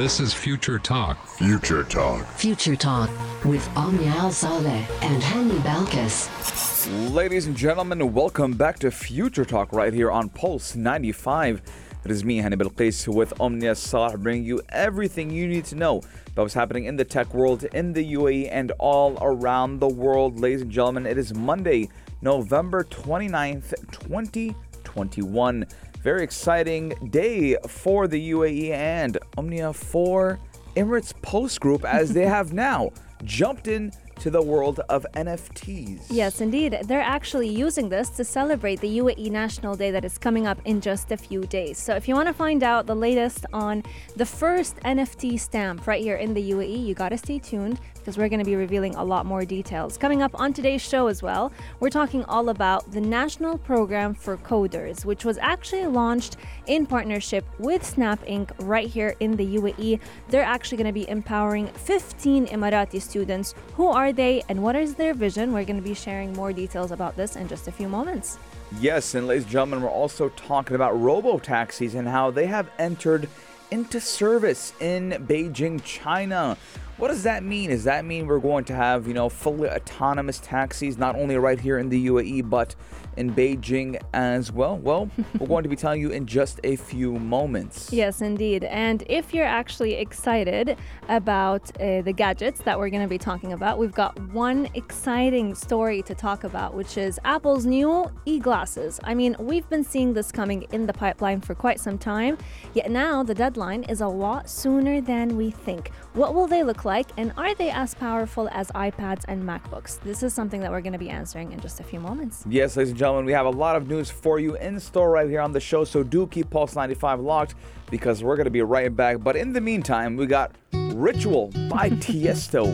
This is Future Talk. Future Talk. Future Talk with Omnia Al Saleh and Hani Balkis. Ladies and gentlemen, welcome back to Future Talk right here on Pulse 95. It is me, Hannibal Qais, with Omnia Salah, bringing you everything you need to know about what's happening in the tech world, in the UAE, and all around the world. Ladies and gentlemen, it is Monday, November 29th, 2021. Very exciting day for the UAE and Omnia for Emirates Post Group as they have now jumped in to the world of NFTs. Yes, indeed. They're actually using this to celebrate the UAE National Day that is coming up in just a few days. So, if you want to find out the latest on the first NFT stamp right here in the UAE, you got to stay tuned because we're going to be revealing a lot more details. Coming up on today's show as well, we're talking all about the National Program for Coders, which was actually launched in partnership with Snap Inc. right here in the UAE. They're actually going to be empowering 15 Emirati students. Who are they and what is their vision? We're going to be sharing more details about this in just a few moments. Yes, and ladies and gentlemen, we're also talking about robo taxis and how they have entered into service in Beijing, China. What does that mean? Does that mean we're going to have, you know, fully autonomous taxis, not only right here in the UAE, but in Beijing as well? Well, we're going to be telling you in just a few moments. Yes, indeed. And if you're actually excited about uh, the gadgets that we're going to be talking about, we've got one exciting story to talk about, which is Apple's new e glasses. I mean, we've been seeing this coming in the pipeline for quite some time, yet now the deadline is a lot sooner than we think. What will they look like, and are they as powerful as iPads and MacBooks? This is something that we're going to be answering in just a few moments. Yes, ladies and gentlemen, we have a lot of news for you in store right here on the show, so do keep Pulse 95 locked because we're going to be right back. But in the meantime, we got Ritual by Tiesto.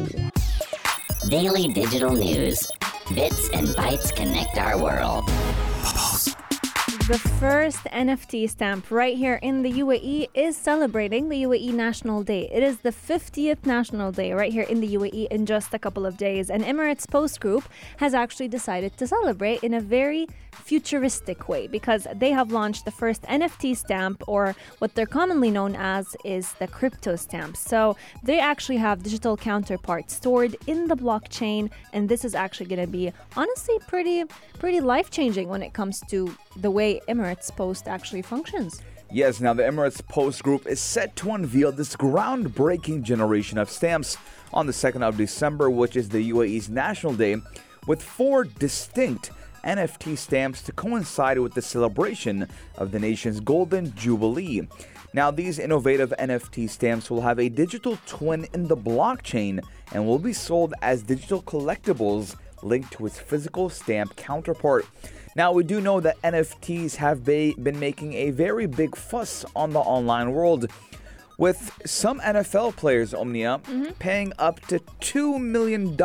Daily digital news. Bits and bytes connect our world. The first NFT stamp right here in the UAE is celebrating the UAE National Day. It is the 50th National Day right here in the UAE in just a couple of days. And Emirates Post Group has actually decided to celebrate in a very futuristic way because they have launched the first NFT stamp, or what they're commonly known as is the crypto stamp. So they actually have digital counterparts stored in the blockchain, and this is actually going to be honestly pretty, pretty life changing when it comes to the way Emirates Post actually functions. Yes, now the Emirates Post Group is set to unveil this groundbreaking generation of stamps on the 2nd of December, which is the UAE's National Day, with four distinct NFT stamps to coincide with the celebration of the nation's Golden Jubilee. Now, these innovative NFT stamps will have a digital twin in the blockchain and will be sold as digital collectibles linked to its physical stamp counterpart. Now, we do know that NFTs have been making a very big fuss on the online world, with some NFL players, Omnia, mm-hmm. paying up to $2 million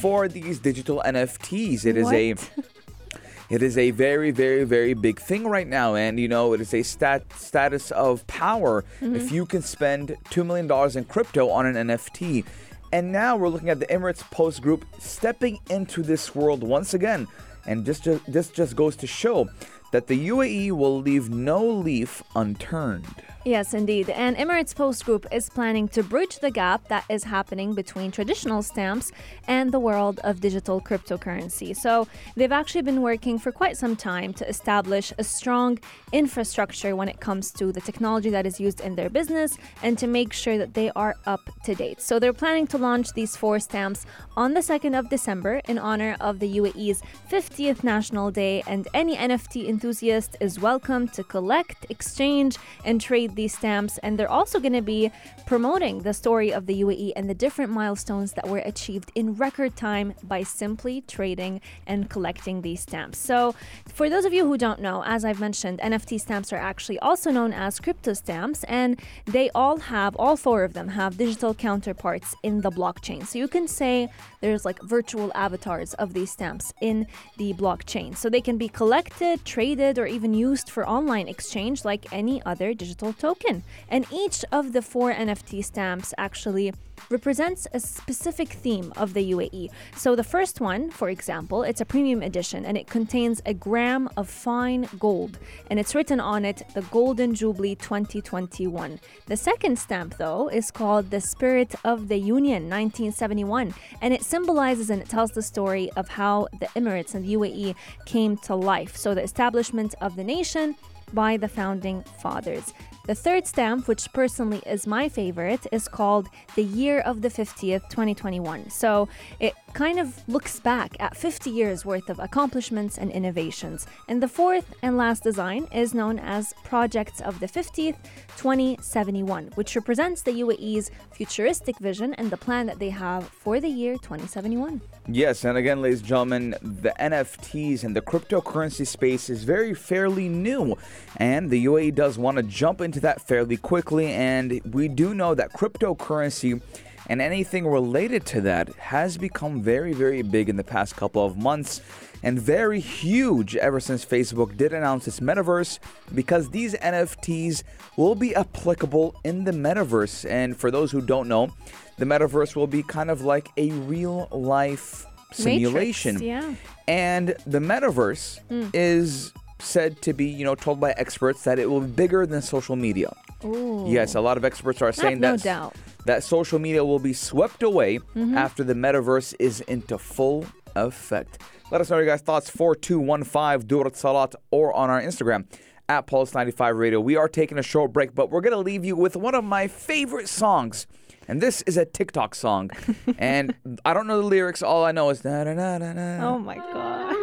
for these digital NFTs. It is a it is a very very very big thing right now and you know it is a stat status of power mm-hmm. if you can spend 2 million dollars in crypto on an NFT. And now we're looking at the Emirates Post Group stepping into this world once again. And this just, this just goes to show that the UAE will leave no leaf unturned. Yes, indeed. And Emirates Post Group is planning to bridge the gap that is happening between traditional stamps and the world of digital cryptocurrency. So they've actually been working for quite some time to establish a strong infrastructure when it comes to the technology that is used in their business and to make sure that they are up to date. So they're planning to launch these four stamps on the 2nd of December in honor of the UAE's 50th National Day. And any NFT enthusiast is welcome to collect, exchange, and trade these stamps, and they're also going to be promoting the story of the UAE and the different milestones that were achieved in record time by simply trading and collecting these stamps. So, for those of you who don't know, as I've mentioned, NFT stamps are actually also known as crypto stamps, and they all have, all four of them have digital counterparts in the blockchain. So, you can say there's like virtual avatars of these stamps in the blockchain. So, they can be collected, traded, or even used for online exchange like any other digital token. And each of the four NFT stamps actually represents a specific theme of the UAE. So the first one, for example, it's a premium edition and it contains a gram of fine gold and it's written on it the Golden Jubilee 2021. The second stamp though is called the Spirit of the Union 1971 and it symbolizes and it tells the story of how the Emirates and the UAE came to life. So the establishment of the nation by the founding fathers. The third stamp, which personally is my favorite, is called the Year of the 50th 2021. So it kind of looks back at 50 years worth of accomplishments and innovations. And the fourth and last design is known as Projects of the 50th 2071, which represents the UAE's futuristic vision and the plan that they have for the year 2071. Yes, and again, ladies and gentlemen, the NFTs and the cryptocurrency space is very fairly new, and the UAE does want to jump into that fairly quickly. And we do know that cryptocurrency and anything related to that has become very, very big in the past couple of months and very huge ever since Facebook did announce its metaverse because these NFTs will be applicable in the metaverse. And for those who don't know, the metaverse will be kind of like a real life simulation. Matrix, yeah. And the metaverse mm. is said to be, you know, told by experts that it will be bigger than social media. Ooh. Yes, a lot of experts are saying that. no doubt. That social media will be swept away Mm-hmm. after the metaverse is into full effect. Let us know your guys' thoughts 4215 Durat Salat or on our Instagram at Pulse95 Radio. We are taking a short break, but we're going to leave you with one of my favorite songs. And this is a TikTok song. and I don't know the lyrics. All I know is da da da da da. Oh my god.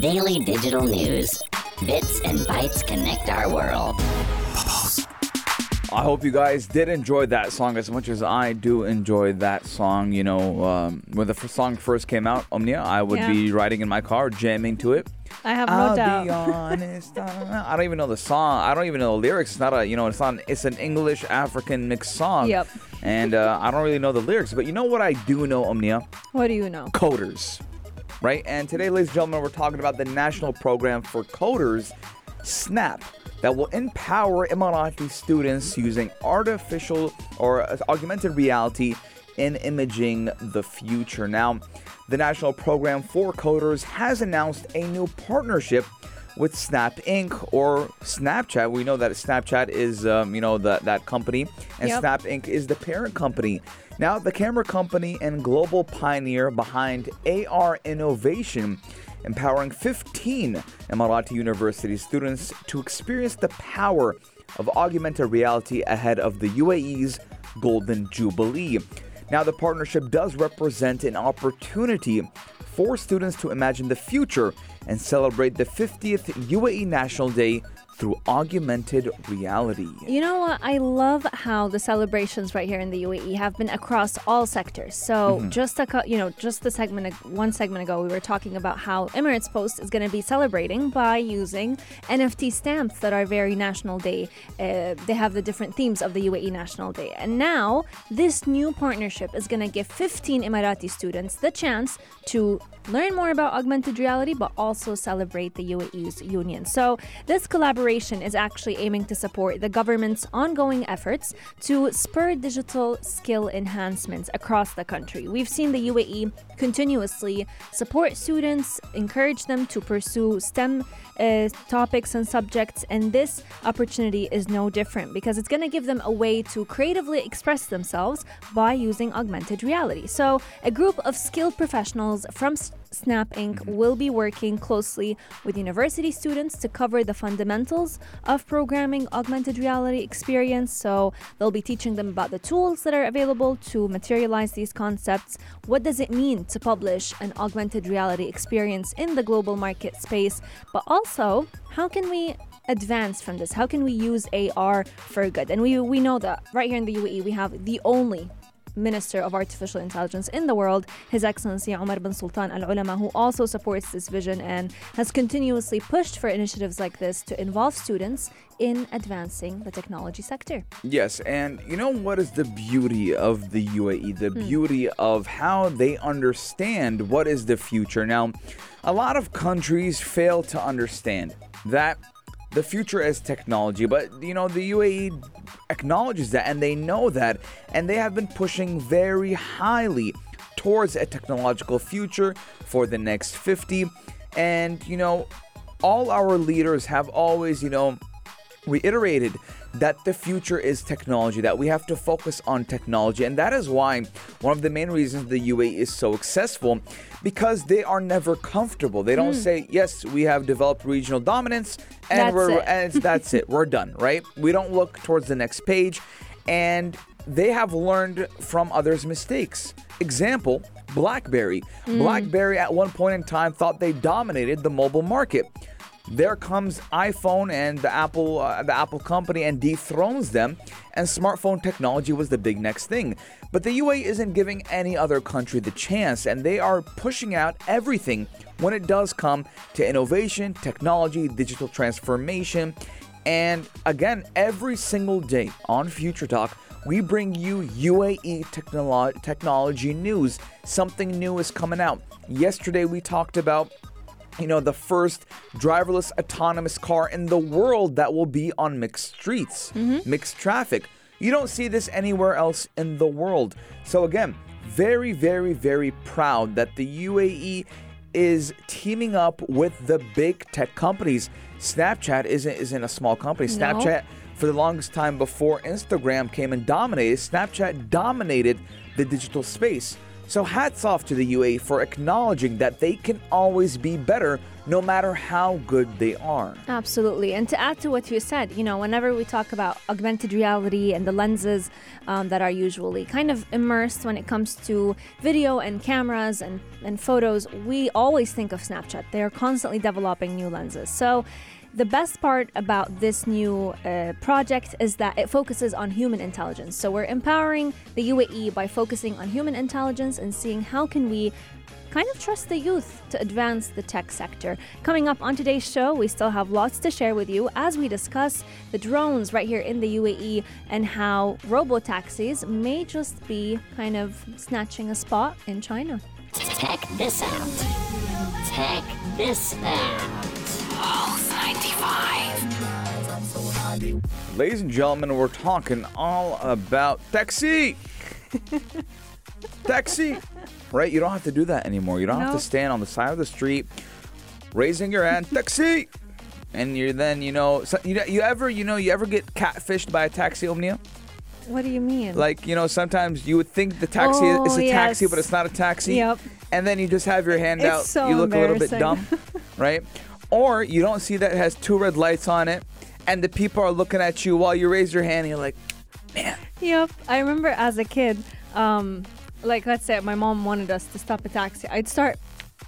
Daily digital news. Bits and bytes connect our world. I hope you guys did enjoy that song as much as I do enjoy that song. You know, um, when the f- song first came out, Omnia, I would Yeah. be riding in my car, jamming to it. I have no I'll doubt. be honest. I don't even know the song. I don't even know the lyrics. It's not a, you know, it's not. It's an English African mixed song. Yep. And uh, I don't really know the lyrics, but you know what I do know, Omnia? What do you know? Coders, right? And today, ladies and gentlemen, we're talking about the national program for coders, SNAP, that will empower Emirati students using artificial or augmented reality in imaging the future. Now, the national program for coders has announced a new partnership with Snap Inc. or Snapchat. We know that Snapchat is, um, you know, that that company, and Yep. Snap Inc. is the parent company. Now, the camera company and global pioneer behind AR innovation, empowering 15 Emirati University students to experience the power of augmented reality ahead of the UAE's Golden Jubilee. Now, the partnership does represent an opportunity for students to imagine the future and celebrate the 50th UAE National Day through augmented reality. You know what? I love how the celebrations right here in the UAE have been across all sectors. So just a you know, just the segment one segment ago, we were talking about how Emirates Post is going to be celebrating by using NFT stamps that are very National Day. Uh, they have the different themes of the UAE National Day, and now this new partnership is going to give 15 Emirati students the chance to learn more about augmented reality, but also celebrate the UAE's union. So, this collaboration is actually aiming to support the government's ongoing efforts to spur digital skill enhancements across the country. We've seen the UAE continuously support students, encourage them to pursue STEM uh, topics and subjects, and this opportunity is no different because it's going to give them a way to creatively express themselves by using augmented reality. So, a group of skilled professionals from Snap Inc. Mm-hmm. will be working closely with university students to cover the fundamentals of programming augmented reality experience. So, they'll be teaching them about the tools that are available to materialize these concepts. What does it mean to publish an augmented reality experience in the global market space? But also, how can we advance from this? How can we use AR for good? And we we know that right here in the UAE we have the only Minister of Artificial Intelligence in the world, His Excellency Omar bin Sultan Al Olama, who also supports this vision and has continuously pushed for initiatives like this to involve students in advancing the technology sector. Yes, and you know what is the beauty of the UAE? The hmm. beauty of how they understand what is the future. Now, a lot of countries fail to understand that the future is technology. But, you know, the UAE acknowledges that and they know that. And they have been pushing very highly towards a technological future for the next 50. And, you know, all our leaders have always, you know, reiterated that the future is technology, that we have to focus on technology. And that is why one of the main reasons the UAE is so successful because they are never comfortable. They don't hmm. say, yes, we have developed regional dominance and That's we're it. and it's- that's it. We're done, right? We don't look towards the next page. And they have learned from others' mistakes. Example, BlackBerry. Hmm. BlackBerry at one point in time thought they dominated the mobile market. There comes iPhone and the Apple, uh, the Apple company, and dethrones them. And smartphone technology was the big next thing. But the UAE isn't giving any other country the chance, and they are pushing out everything when it does come to innovation, technology, digital transformation. And again, every single day on Future Talk, we bring you UAE technolo- technology news. Something new is coming out. Yesterday, we talked about you know, the first driverless autonomous car in the world that will be on mixed streets, mm-hmm. mixed traffic. You don't see this anywhere else in the world. So, again, very, very, very proud that the UAE is teaming up with the big tech companies. Snapchat isn't, isn't a small company. No. Snapchat, for the longest time before Instagram came and dominated, Snapchat dominated the digital space. So hats off to the UAE for acknowledging that they can always be better no matter how good they are. Absolutely. And to add to what you said, you know, whenever we talk about augmented reality and the lenses um, that are usually kind of immersed when it comes to video and cameras and, and photos, we always think of Snapchat. They are constantly developing new lenses. So, the best part about this new uh, project is that it focuses on human intelligence. So we're empowering the UAE by focusing on human intelligence and seeing how can we kind of trust the youth to advance the tech sector. Coming up on today's show, we still have lots to share with you as we discuss the drones right here in the UAE and how robo taxis may just be kind of snatching a spot in China. Check this out. Check this out. Ladies and gentlemen, we're talking all about taxi. taxi. Right? You don't have to do that anymore. You don't have to stand on the side of the street raising your hand, taxi. And you're then, you know, so, you, you ever, you know, you ever get catfished by a taxi, Omnia? What do you mean? Like, you know, sometimes you would think the taxi Oh, is a taxi, but it's not a taxi. Yep. And then you just have your hand It's out. so you look a little bit dumb, right? Or you don't see that it has two red lights on it, and the people are looking at you while you raise your hand, and you're like, man. Yep. I remember as a kid, um, like let's say my mom wanted us to stop a taxi, I'd start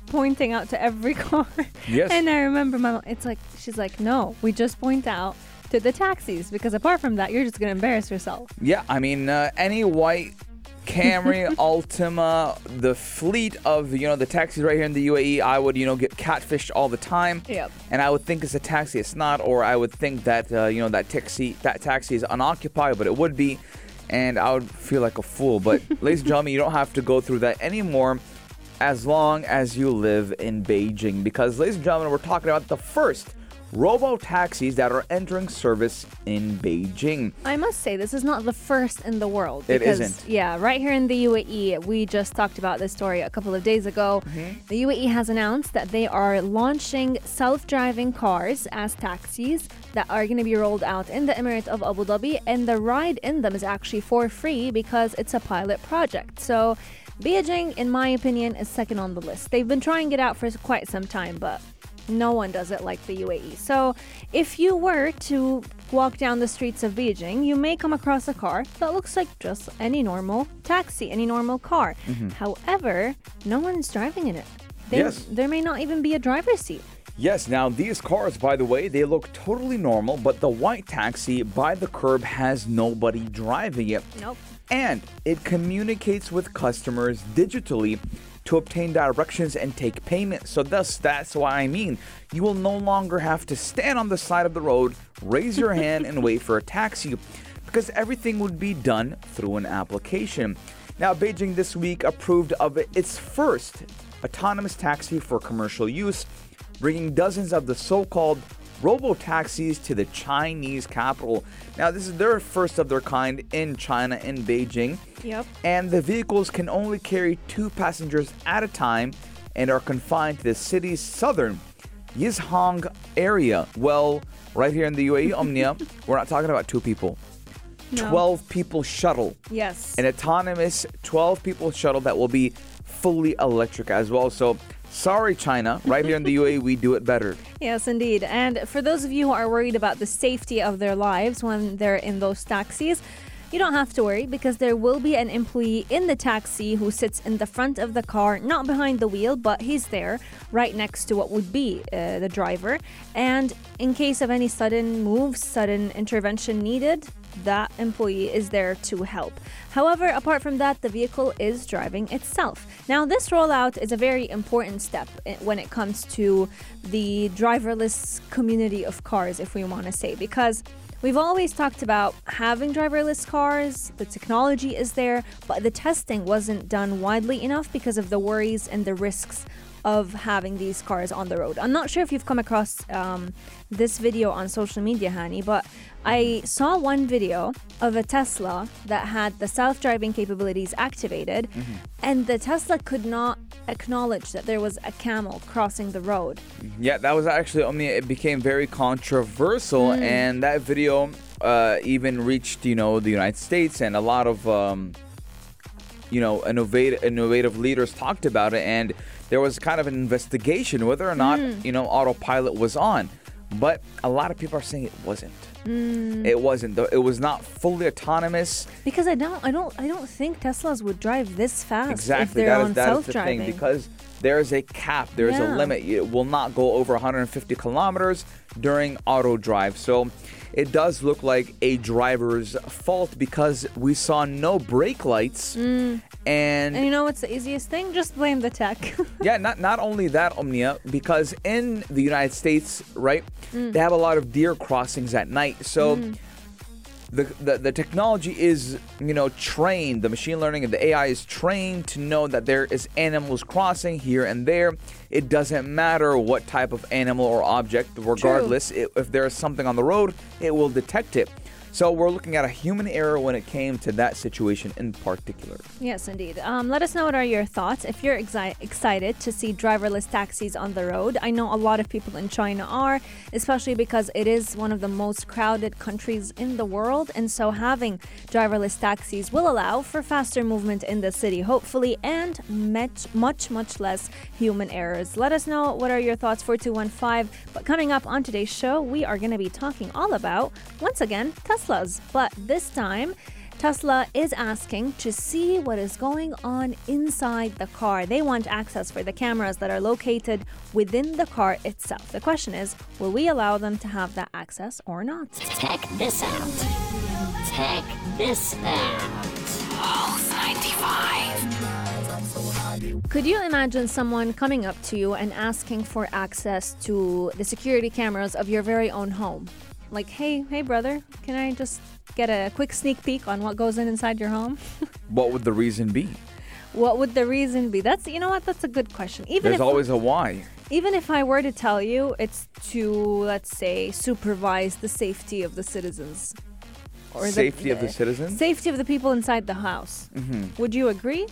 pointing out to every car. Yes. And I remember my mom, it's like, she's like, no, we just point out to the taxis because apart from that, you're just going to embarrass yourself. Yeah, I mean, uh, any white Camry, Altima, the fleet of you know the taxis right here in the UAE, I would you know get catfished all the time. Yep. And I would think it's a taxi, it's not, or I would think that uh, you know that taxi that taxi is unoccupied, but it would be, and I would feel like a fool. But ladies and gentlemen, you don't have to go through that anymore. As long as you live in Beijing, because ladies and gentlemen, we're talking about the first robo taxis that are entering service in Beijing. I must say, this is not the first in the world. It because, isn't. Yeah, right here in the UAE, we just talked about this story a couple of days ago. Mm-hmm. The UAE has announced that they are launching self driving cars as taxis that are going to be rolled out in the Emirate of Abu Dhabi, and the ride in them is actually for free because it's a pilot project. So, Beijing, in my opinion, is second on the list. They've been trying it out for quite some time, but no one does it like the UAE. So, if you were to walk down the streets of Beijing, you may come across a car that looks like just any normal taxi, any normal car. Mm-hmm. However, no one is driving in it. There, Yes. there may not even be a driver's seat. Yes, now these cars, by the way, they look totally normal, but the white taxi by the curb has nobody driving it. Nope. And it communicates with customers digitally to obtain directions and take payment. So thus that's why I mean you will no longer have to stand on the side of the road, raise your hand and wait for a taxi because everything would be done through an application. Now Beijing this week approved of its first autonomous taxi for commercial use, bringing dozens of the so-called robo taxis to the Chinese capital. Now, this is their first of their kind in China, in Beijing. Yep. And the vehicles can only carry two passengers at a time and are confined to the city's southern Yizhuang area. Well, right here in the UAE, Omnia, we're not talking about two people. No. 12 people shuttle Yes. an autonomous 12 people shuttle that will be fully electric as well. So, sorry, China. Right here in the UAE, we do it better. Yes, indeed. And for those of you who are worried about the safety of their lives when they're in those taxis, you don't have to worry because there will be an employee in the taxi who sits in the front of the car, not behind the wheel, but he's there right next to what would be uh, the driver. And in case of any sudden moves, sudden intervention needed, that employee is there to help. However, apart from that, the vehicle is driving itself. Now, this rollout is a very important step when it comes to the driverless community of cars, if we want to say, because We've always talked about having driverless cars, the technology is there, but the testing wasn't done widely enough because of the worries and the risks of having these cars on the road. I'm not sure if you've come across um, this video on social media, Hani, but I saw one video of a Tesla that had the self driving capabilities activated, and the Tesla could not acknowledge that there was a camel crossing the road. Yeah, that was actually, I mean, it became very controversial, and that video uh, even reached, you know, the United States, and a lot of, um, you know, innovative, innovative leaders talked about it, and there was kind of an investigation whether or not, you know, autopilot was on. But a lot of people are saying it wasn't. It wasn't. It was not fully autonomous. Because I don't, I don't, I don't think Teslas would drive this fast if Exactly. they're That on is, that is self-driving. thing because there is a cap, there is Yeah. a limit. It will not go over 150 kilometers during auto drive. So it does look like a driver's fault because we saw no brake lights. Mm. And you know what's the easiest thing? Just blame the tech. yeah, not not only that, Omnia, because in the United States, right, Mm. they have a lot of deer crossings at night. So the, the the technology is you know trained the machine learning and the ai is trained to know that there is animals crossing here and there it doesn't matter what type of animal or object regardless it, if there is something on the road it will detect it so we're looking at a human error when it came to that situation in particular yes, indeed. Um, let us know what are your thoughts. If you're exi- excited to see driverless taxis on the road, I know a lot of people in China are, especially because it is one of the most crowded countries in the world, and so having driverless taxis will allow for faster movement in the city, hopefully, and much, much, much less human errors. Let us know what are your thoughts for 215. But coming up on today's show, we are going to be talking all about once again Teslas, but this time. Tesla is asking to see what is going on inside the car. They want access for the cameras that are located within the car itself. The question is will we allow them to have that access or not? Check this out. Check this out. Pulse 95. Could you imagine someone coming up to you and asking for access to the security cameras of your very own home? Like, hey, hey, brother, can I just get a quick sneak peek on what goes in inside your home? what would the reason be what would the reason be? That's you know what? That's a good question. Even there's if always a why even if I were to tell you, it's to let's say supervise the safety of the citizens, or safety of the citizens safety of the people inside the house. Mm-hmm. Would you agree?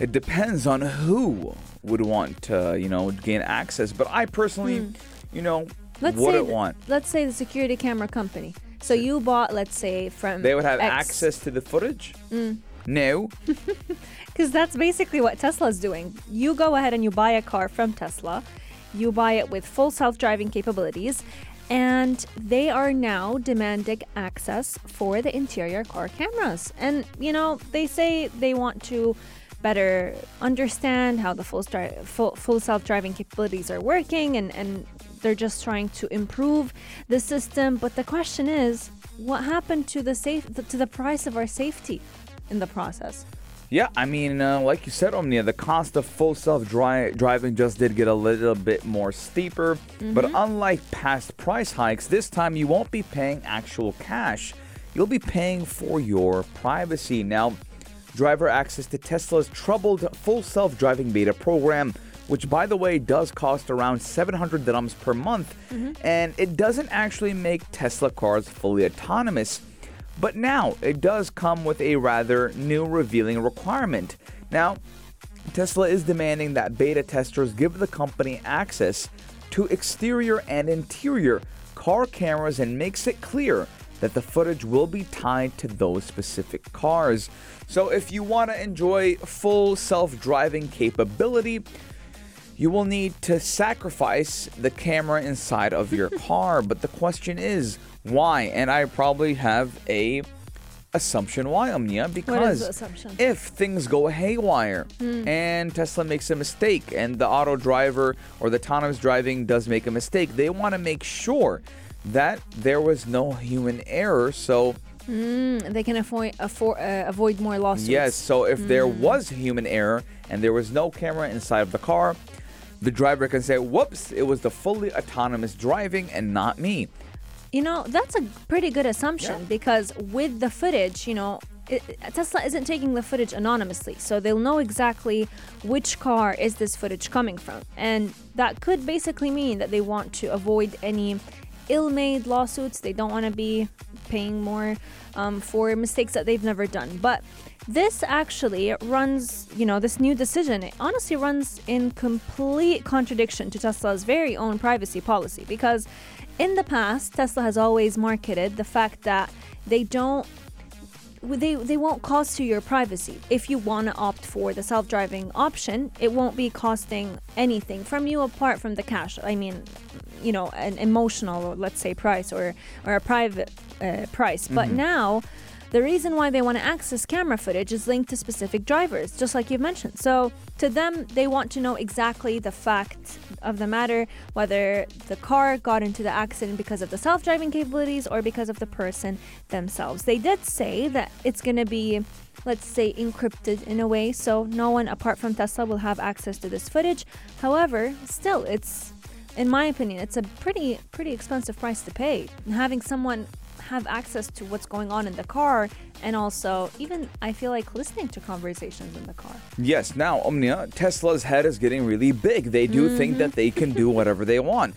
It depends on who would want to, you know, gain access. But I personally, you know, Let's say th- want. let's say the security camera company. So you bought, let's say, from They would have X. access to the footage? Mm. No. Because that's basically what Tesla's doing. You go ahead and you buy a car from Tesla, you buy it with full self driving capabilities, and they are now demanding access for the interior car cameras. And, you know, they say they want to better understand how the full, stri- full, full self driving capabilities are working, and, and they're just trying to improve the system. But the question is, what happened to the safe to the price of our safety in the process? Yeah, I mean, uh, like you said, Omnia, the cost of full self driving just did get a little bit more steeper. But Mm-hmm. unlike past price hikes, this time you won't be paying actual cash. You'll be paying for your privacy. Now, driver access to Tesla's troubled full self driving beta program which by the way does cost around 700 dirhams per month, mm-hmm. and it doesn't actually make Tesla cars fully autonomous. But now it does come with a rather new revealing requirement. Now, Tesla is demanding that beta testers give the company access to exterior and interior car cameras and makes it clear that the footage will be tied to those specific cars. So if you want to enjoy full self-driving capability, you will need to sacrifice the camera inside of your car. But the question is, why? And I probably have a assumption why, Omnia, because assumption? if things go haywire and Tesla makes a mistake and the auto driver or the autonomous driving does make a mistake, they want to make sure that there was no human error. So, Mm, they can avoid afford, uh, avoid more lawsuits. yes, so if there was human error and there was no camera inside of the car, the driver can say, whoops, it was the fully autonomous driving and not me. You know, that's a pretty good assumption Yeah. because with the footage, you know, it, Tesla isn't taking the footage anonymously, so they'll know exactly which car is this footage coming from, and that could basically mean that they want to avoid any ill-made lawsuits. They don't want to be paying more um, for mistakes that they've never done, but. This actually runs, you know, this new decision, it honestly runs in complete contradiction to Tesla's very own privacy policy because in the past, Tesla has always marketed the fact that they don't they they won't cost you your privacy. If you want to opt for the self-driving option, it won't be costing anything from you apart from the cash. I mean, you know, an emotional, let's say, price or or a private uh, price. But now, the reason why they want to access camera footage is linked to specific drivers, just like you've mentioned. So to them, they want to know exactly the fact of the matter, whether the car got into the accident because of the self-driving capabilities or because of the person themselves. They did say that it's going to be let's say encrypted in a way so no one apart from Tesla will have access to this footage. However, still it's in my opinion it's a pretty pretty expensive price to pay. Having someone have access to what's going on in the car and also even I feel like listening to conversations in the car. Yes, now, Omnia, Tesla's head is getting really big. They do think that they can do mm-hmm. whatever they want.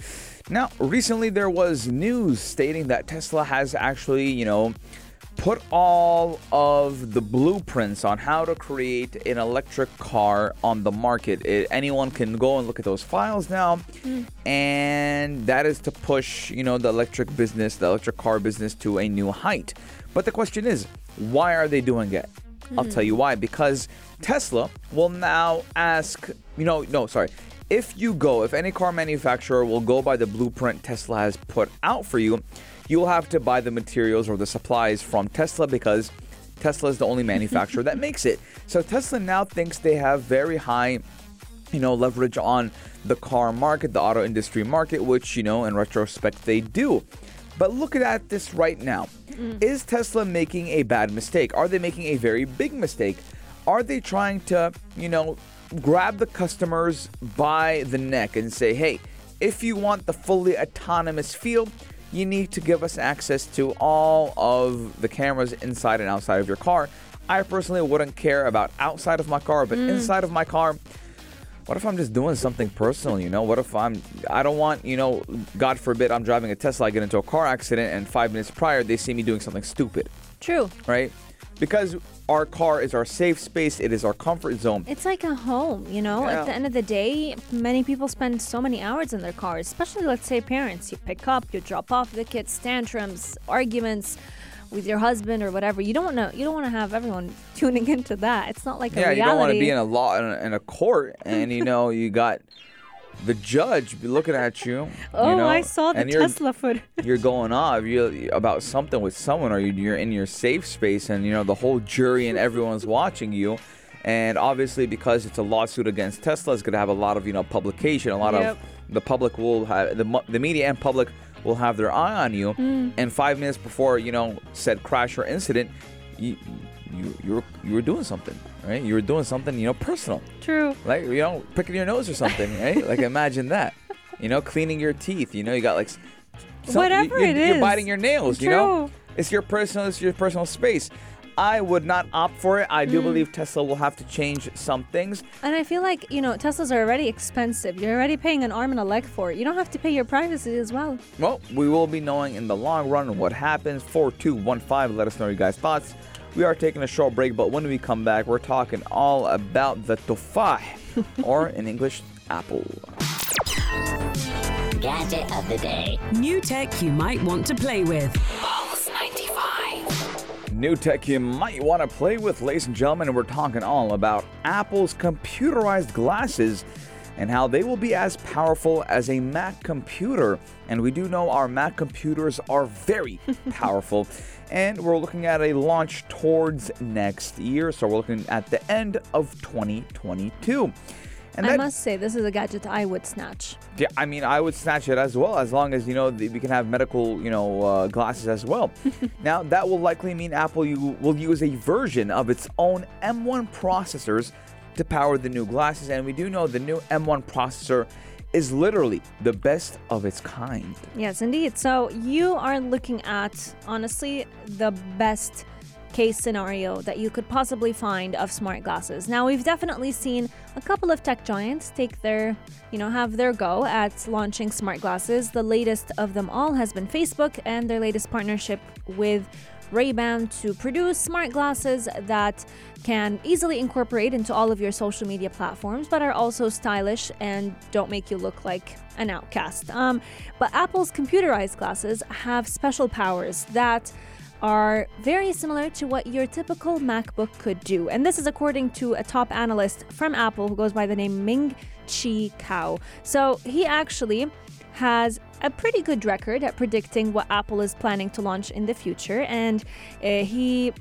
Now, recently there was news stating that Tesla has actually, you know, put all of the blueprints on how to create an electric car on the market. It, anyone can go and look at those files now, hmm. and that is to push, you know, the electric business, the electric car business to a new height. But the question is, why are they doing it? I'll tell you hmm. why. Because Tesla will now ask, you know, no, sorry. If you go, if any car manufacturer will go by the blueprint Tesla has put out for you, you'll have to buy the materials or the supplies from Tesla because Tesla is the only manufacturer that makes it. So Tesla now thinks they have very high you know, leverage on the car market, the auto industry market, which, you know, in retrospect, they do. But look at this right now. Mm. Is Tesla making a bad mistake? Are they making a very big mistake? Are they trying to, you know, grab the customers by the neck and say, hey, if you want the fully autonomous feel, you need to give us access to all of the cameras inside and outside of your car. I personally wouldn't care about outside of my car, but mm. inside of my car, what if I'm just doing something personal, you know? What if I'm I don't want, you know, God forbid I'm driving a Tesla, I get into a car accident and 5 minutes prior they see me doing something stupid, True. right? Because our car is our safe space, it is our comfort zone. It's like a home, you know? Yeah. At the end of the day, many people spend so many hours in their cars, especially, let's say, parents. You pick up, you drop off the kids, tantrums, arguments with your husband or whatever. You don't want to. You don't want to have everyone tuning into that. It's not like a Yeah, you don't want to be in a law in a, in a court and you know, you got the judge be looking at you. oh, you know, I saw the Tesla foot. you're going off you about something with someone or you- you're in your safe space and you know the whole jury and everyone's watching you and obviously because it's a lawsuit against tesla it's going to have a lot of you know publication a lot Yep. of the public will have the, the media and public will have their eye on you Mm. and five minutes before you know said crash or incident you you you were, you were doing something right you were doing something you know personal True. like you know picking your nose or something right like imagine that you know cleaning your teeth you know you got like some- Whatever you, it you're biting your nails you know it's your personal it's your personal space I would not opt for it. I Mm. do believe Tesla will have to change some things. And I feel like, you know, Teslas are already expensive. You're already paying an arm and a leg for it. You don't have to pay your privacy as well. Well, we will be knowing in the long run what happens. 4215, let us know your guys' thoughts. We are taking a short break, but when we come back, we're talking all about the tufah, or in English, apple. Gadget of the day. New tech you might want to play with. Pulse 95. New tech you might want to play with, ladies and gentlemen, and we're talking all about Apple's computerized glasses and how they will be as powerful as a Mac computer. And we do know our Mac computers are very powerful. And we're looking at a launch towards next year. So we're looking at the end of 2022. And I that- must say, this is a gadget I would snatch. yeah, I mean, I would snatch it as well, as long as you know we can have medical, you know, uh, glasses as well. now, that will likely mean Apple you will use a version of its own M1 processors to power the new glasses, and we do know the new M1 processor is literally the best of its kind. Yes, indeed. So you are looking at, honestly, the best case scenario that you could possibly find of smart glasses. Now, we've definitely seen a couple of tech giants take their, you know, have their go at launching smart glasses. The latest of them all has been Facebook and their latest partnership with Ray-Ban to produce smart glasses that can easily incorporate into all of your social media platforms, but are also stylish and don't make you look like an outcast. Um, but Apple's computerized glasses have special powers that are very similar to what your typical MacBook could do. And this is according to a top analyst from Apple who goes by the name Ming Chi Kuo. So he actually has a pretty good record at predicting what Apple is planning to launch in the future, and uh, he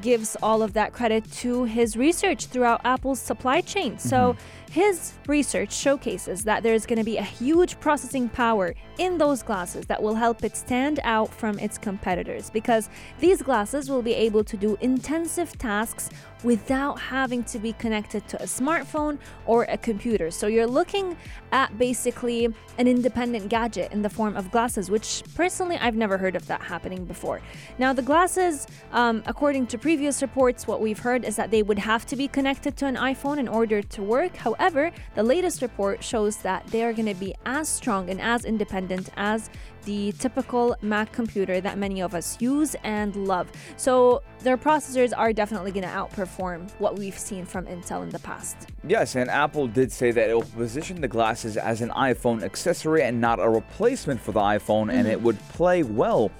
gives all of that credit to his research throughout Apple's supply chain. So his research showcases that there's going to be a huge processing power in those glasses that will help it stand out from its competitors because these glasses will be able to do intensive tasks without having to be connected to a smartphone or a computer. So you're looking at basically an independent gadget in the form of glasses, which personally I've never heard of that happening before. Now, the glasses, um, according to previous reports, what we've heard is that they would have to be connected to an iPhone in order to work. However, the latest report shows that they are going to be as strong and as independent as the typical Mac computer that many of us use and love. So their processors are definitely going to outperform what we've seen from Intel in the past. Yes, and Apple did say that it will position the glasses as an iPhone accessory and not a replacement for the iPhone, and it mm-hmm. would play well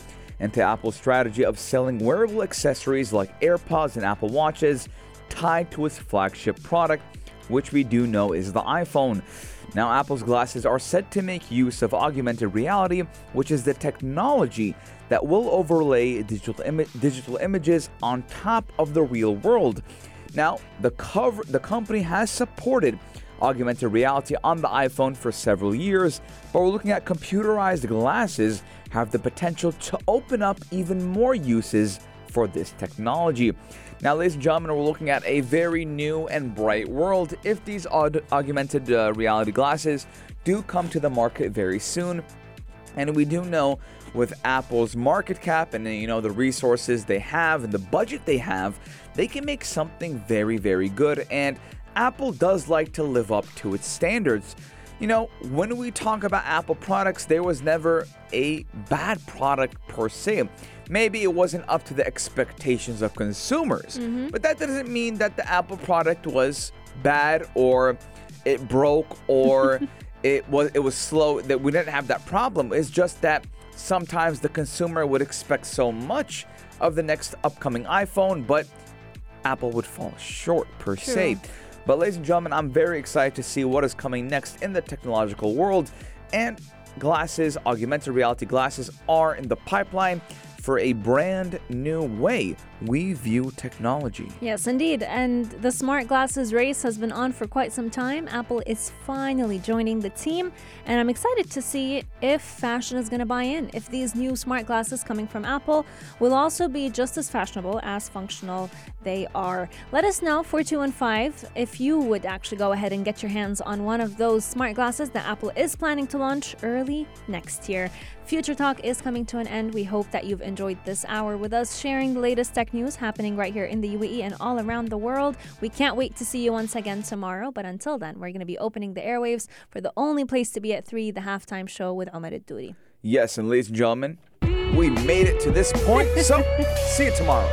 into Apple's strategy of selling wearable accessories like AirPods and Apple Watches tied to its flagship product, which we do know is the iPhone. Now, Apple's glasses are set to make use of augmented reality, which is the technology that will overlay digital, imi- digital images on top of the real world. Now, the cover the company has supported augmented reality on the iPhone for several years, but we're looking at computerized glasses have the potential to open up even more uses for this technology. Now, ladies and gentlemen, we're looking at a very new and bright world if these aug- augmented uh, reality glasses do come to the market very soon. And we do know with Apple's market cap and you know the resources they have and the budget they have, they can make something very very good and Apple does like to live up to its standards. You know, when we talk about Apple products, there was never a bad product per se. Maybe it wasn't up to the expectations of consumers, mm-hmm. but that doesn't mean that the Apple product was bad or it broke or it was it was slow that we didn't have that problem. It's just that sometimes the consumer would expect so much of the next upcoming iphone but apple would fall short per se. But ladies and gentlemen i'm very excited to see what is coming next in the technological world. And glasses augmented reality glasses are in the pipeline for a brand new way we view technology Yes, indeed. And the smart glasses race has been on for quite some time. Apple is finally joining the team, and I'm excited to see if fashion is going to buy in. If these new smart glasses coming from Apple will also be just as fashionable as functional they are. Let us know, 4215, if you would actually go ahead and get your hands on one of those smart glasses that Apple is planning to launch early next year. Future Talk is coming to an end. We hope that you've enjoyed this hour with us, sharing the latest tech news happening right here in the UAE and all around the world. We can't wait to see you once again tomorrow, but until then, we're going to be opening the airwaves for the only place to be at 3, the halftime show with Omar Duri. Yes, and ladies and gentlemen, we made it to this point. So, see you tomorrow.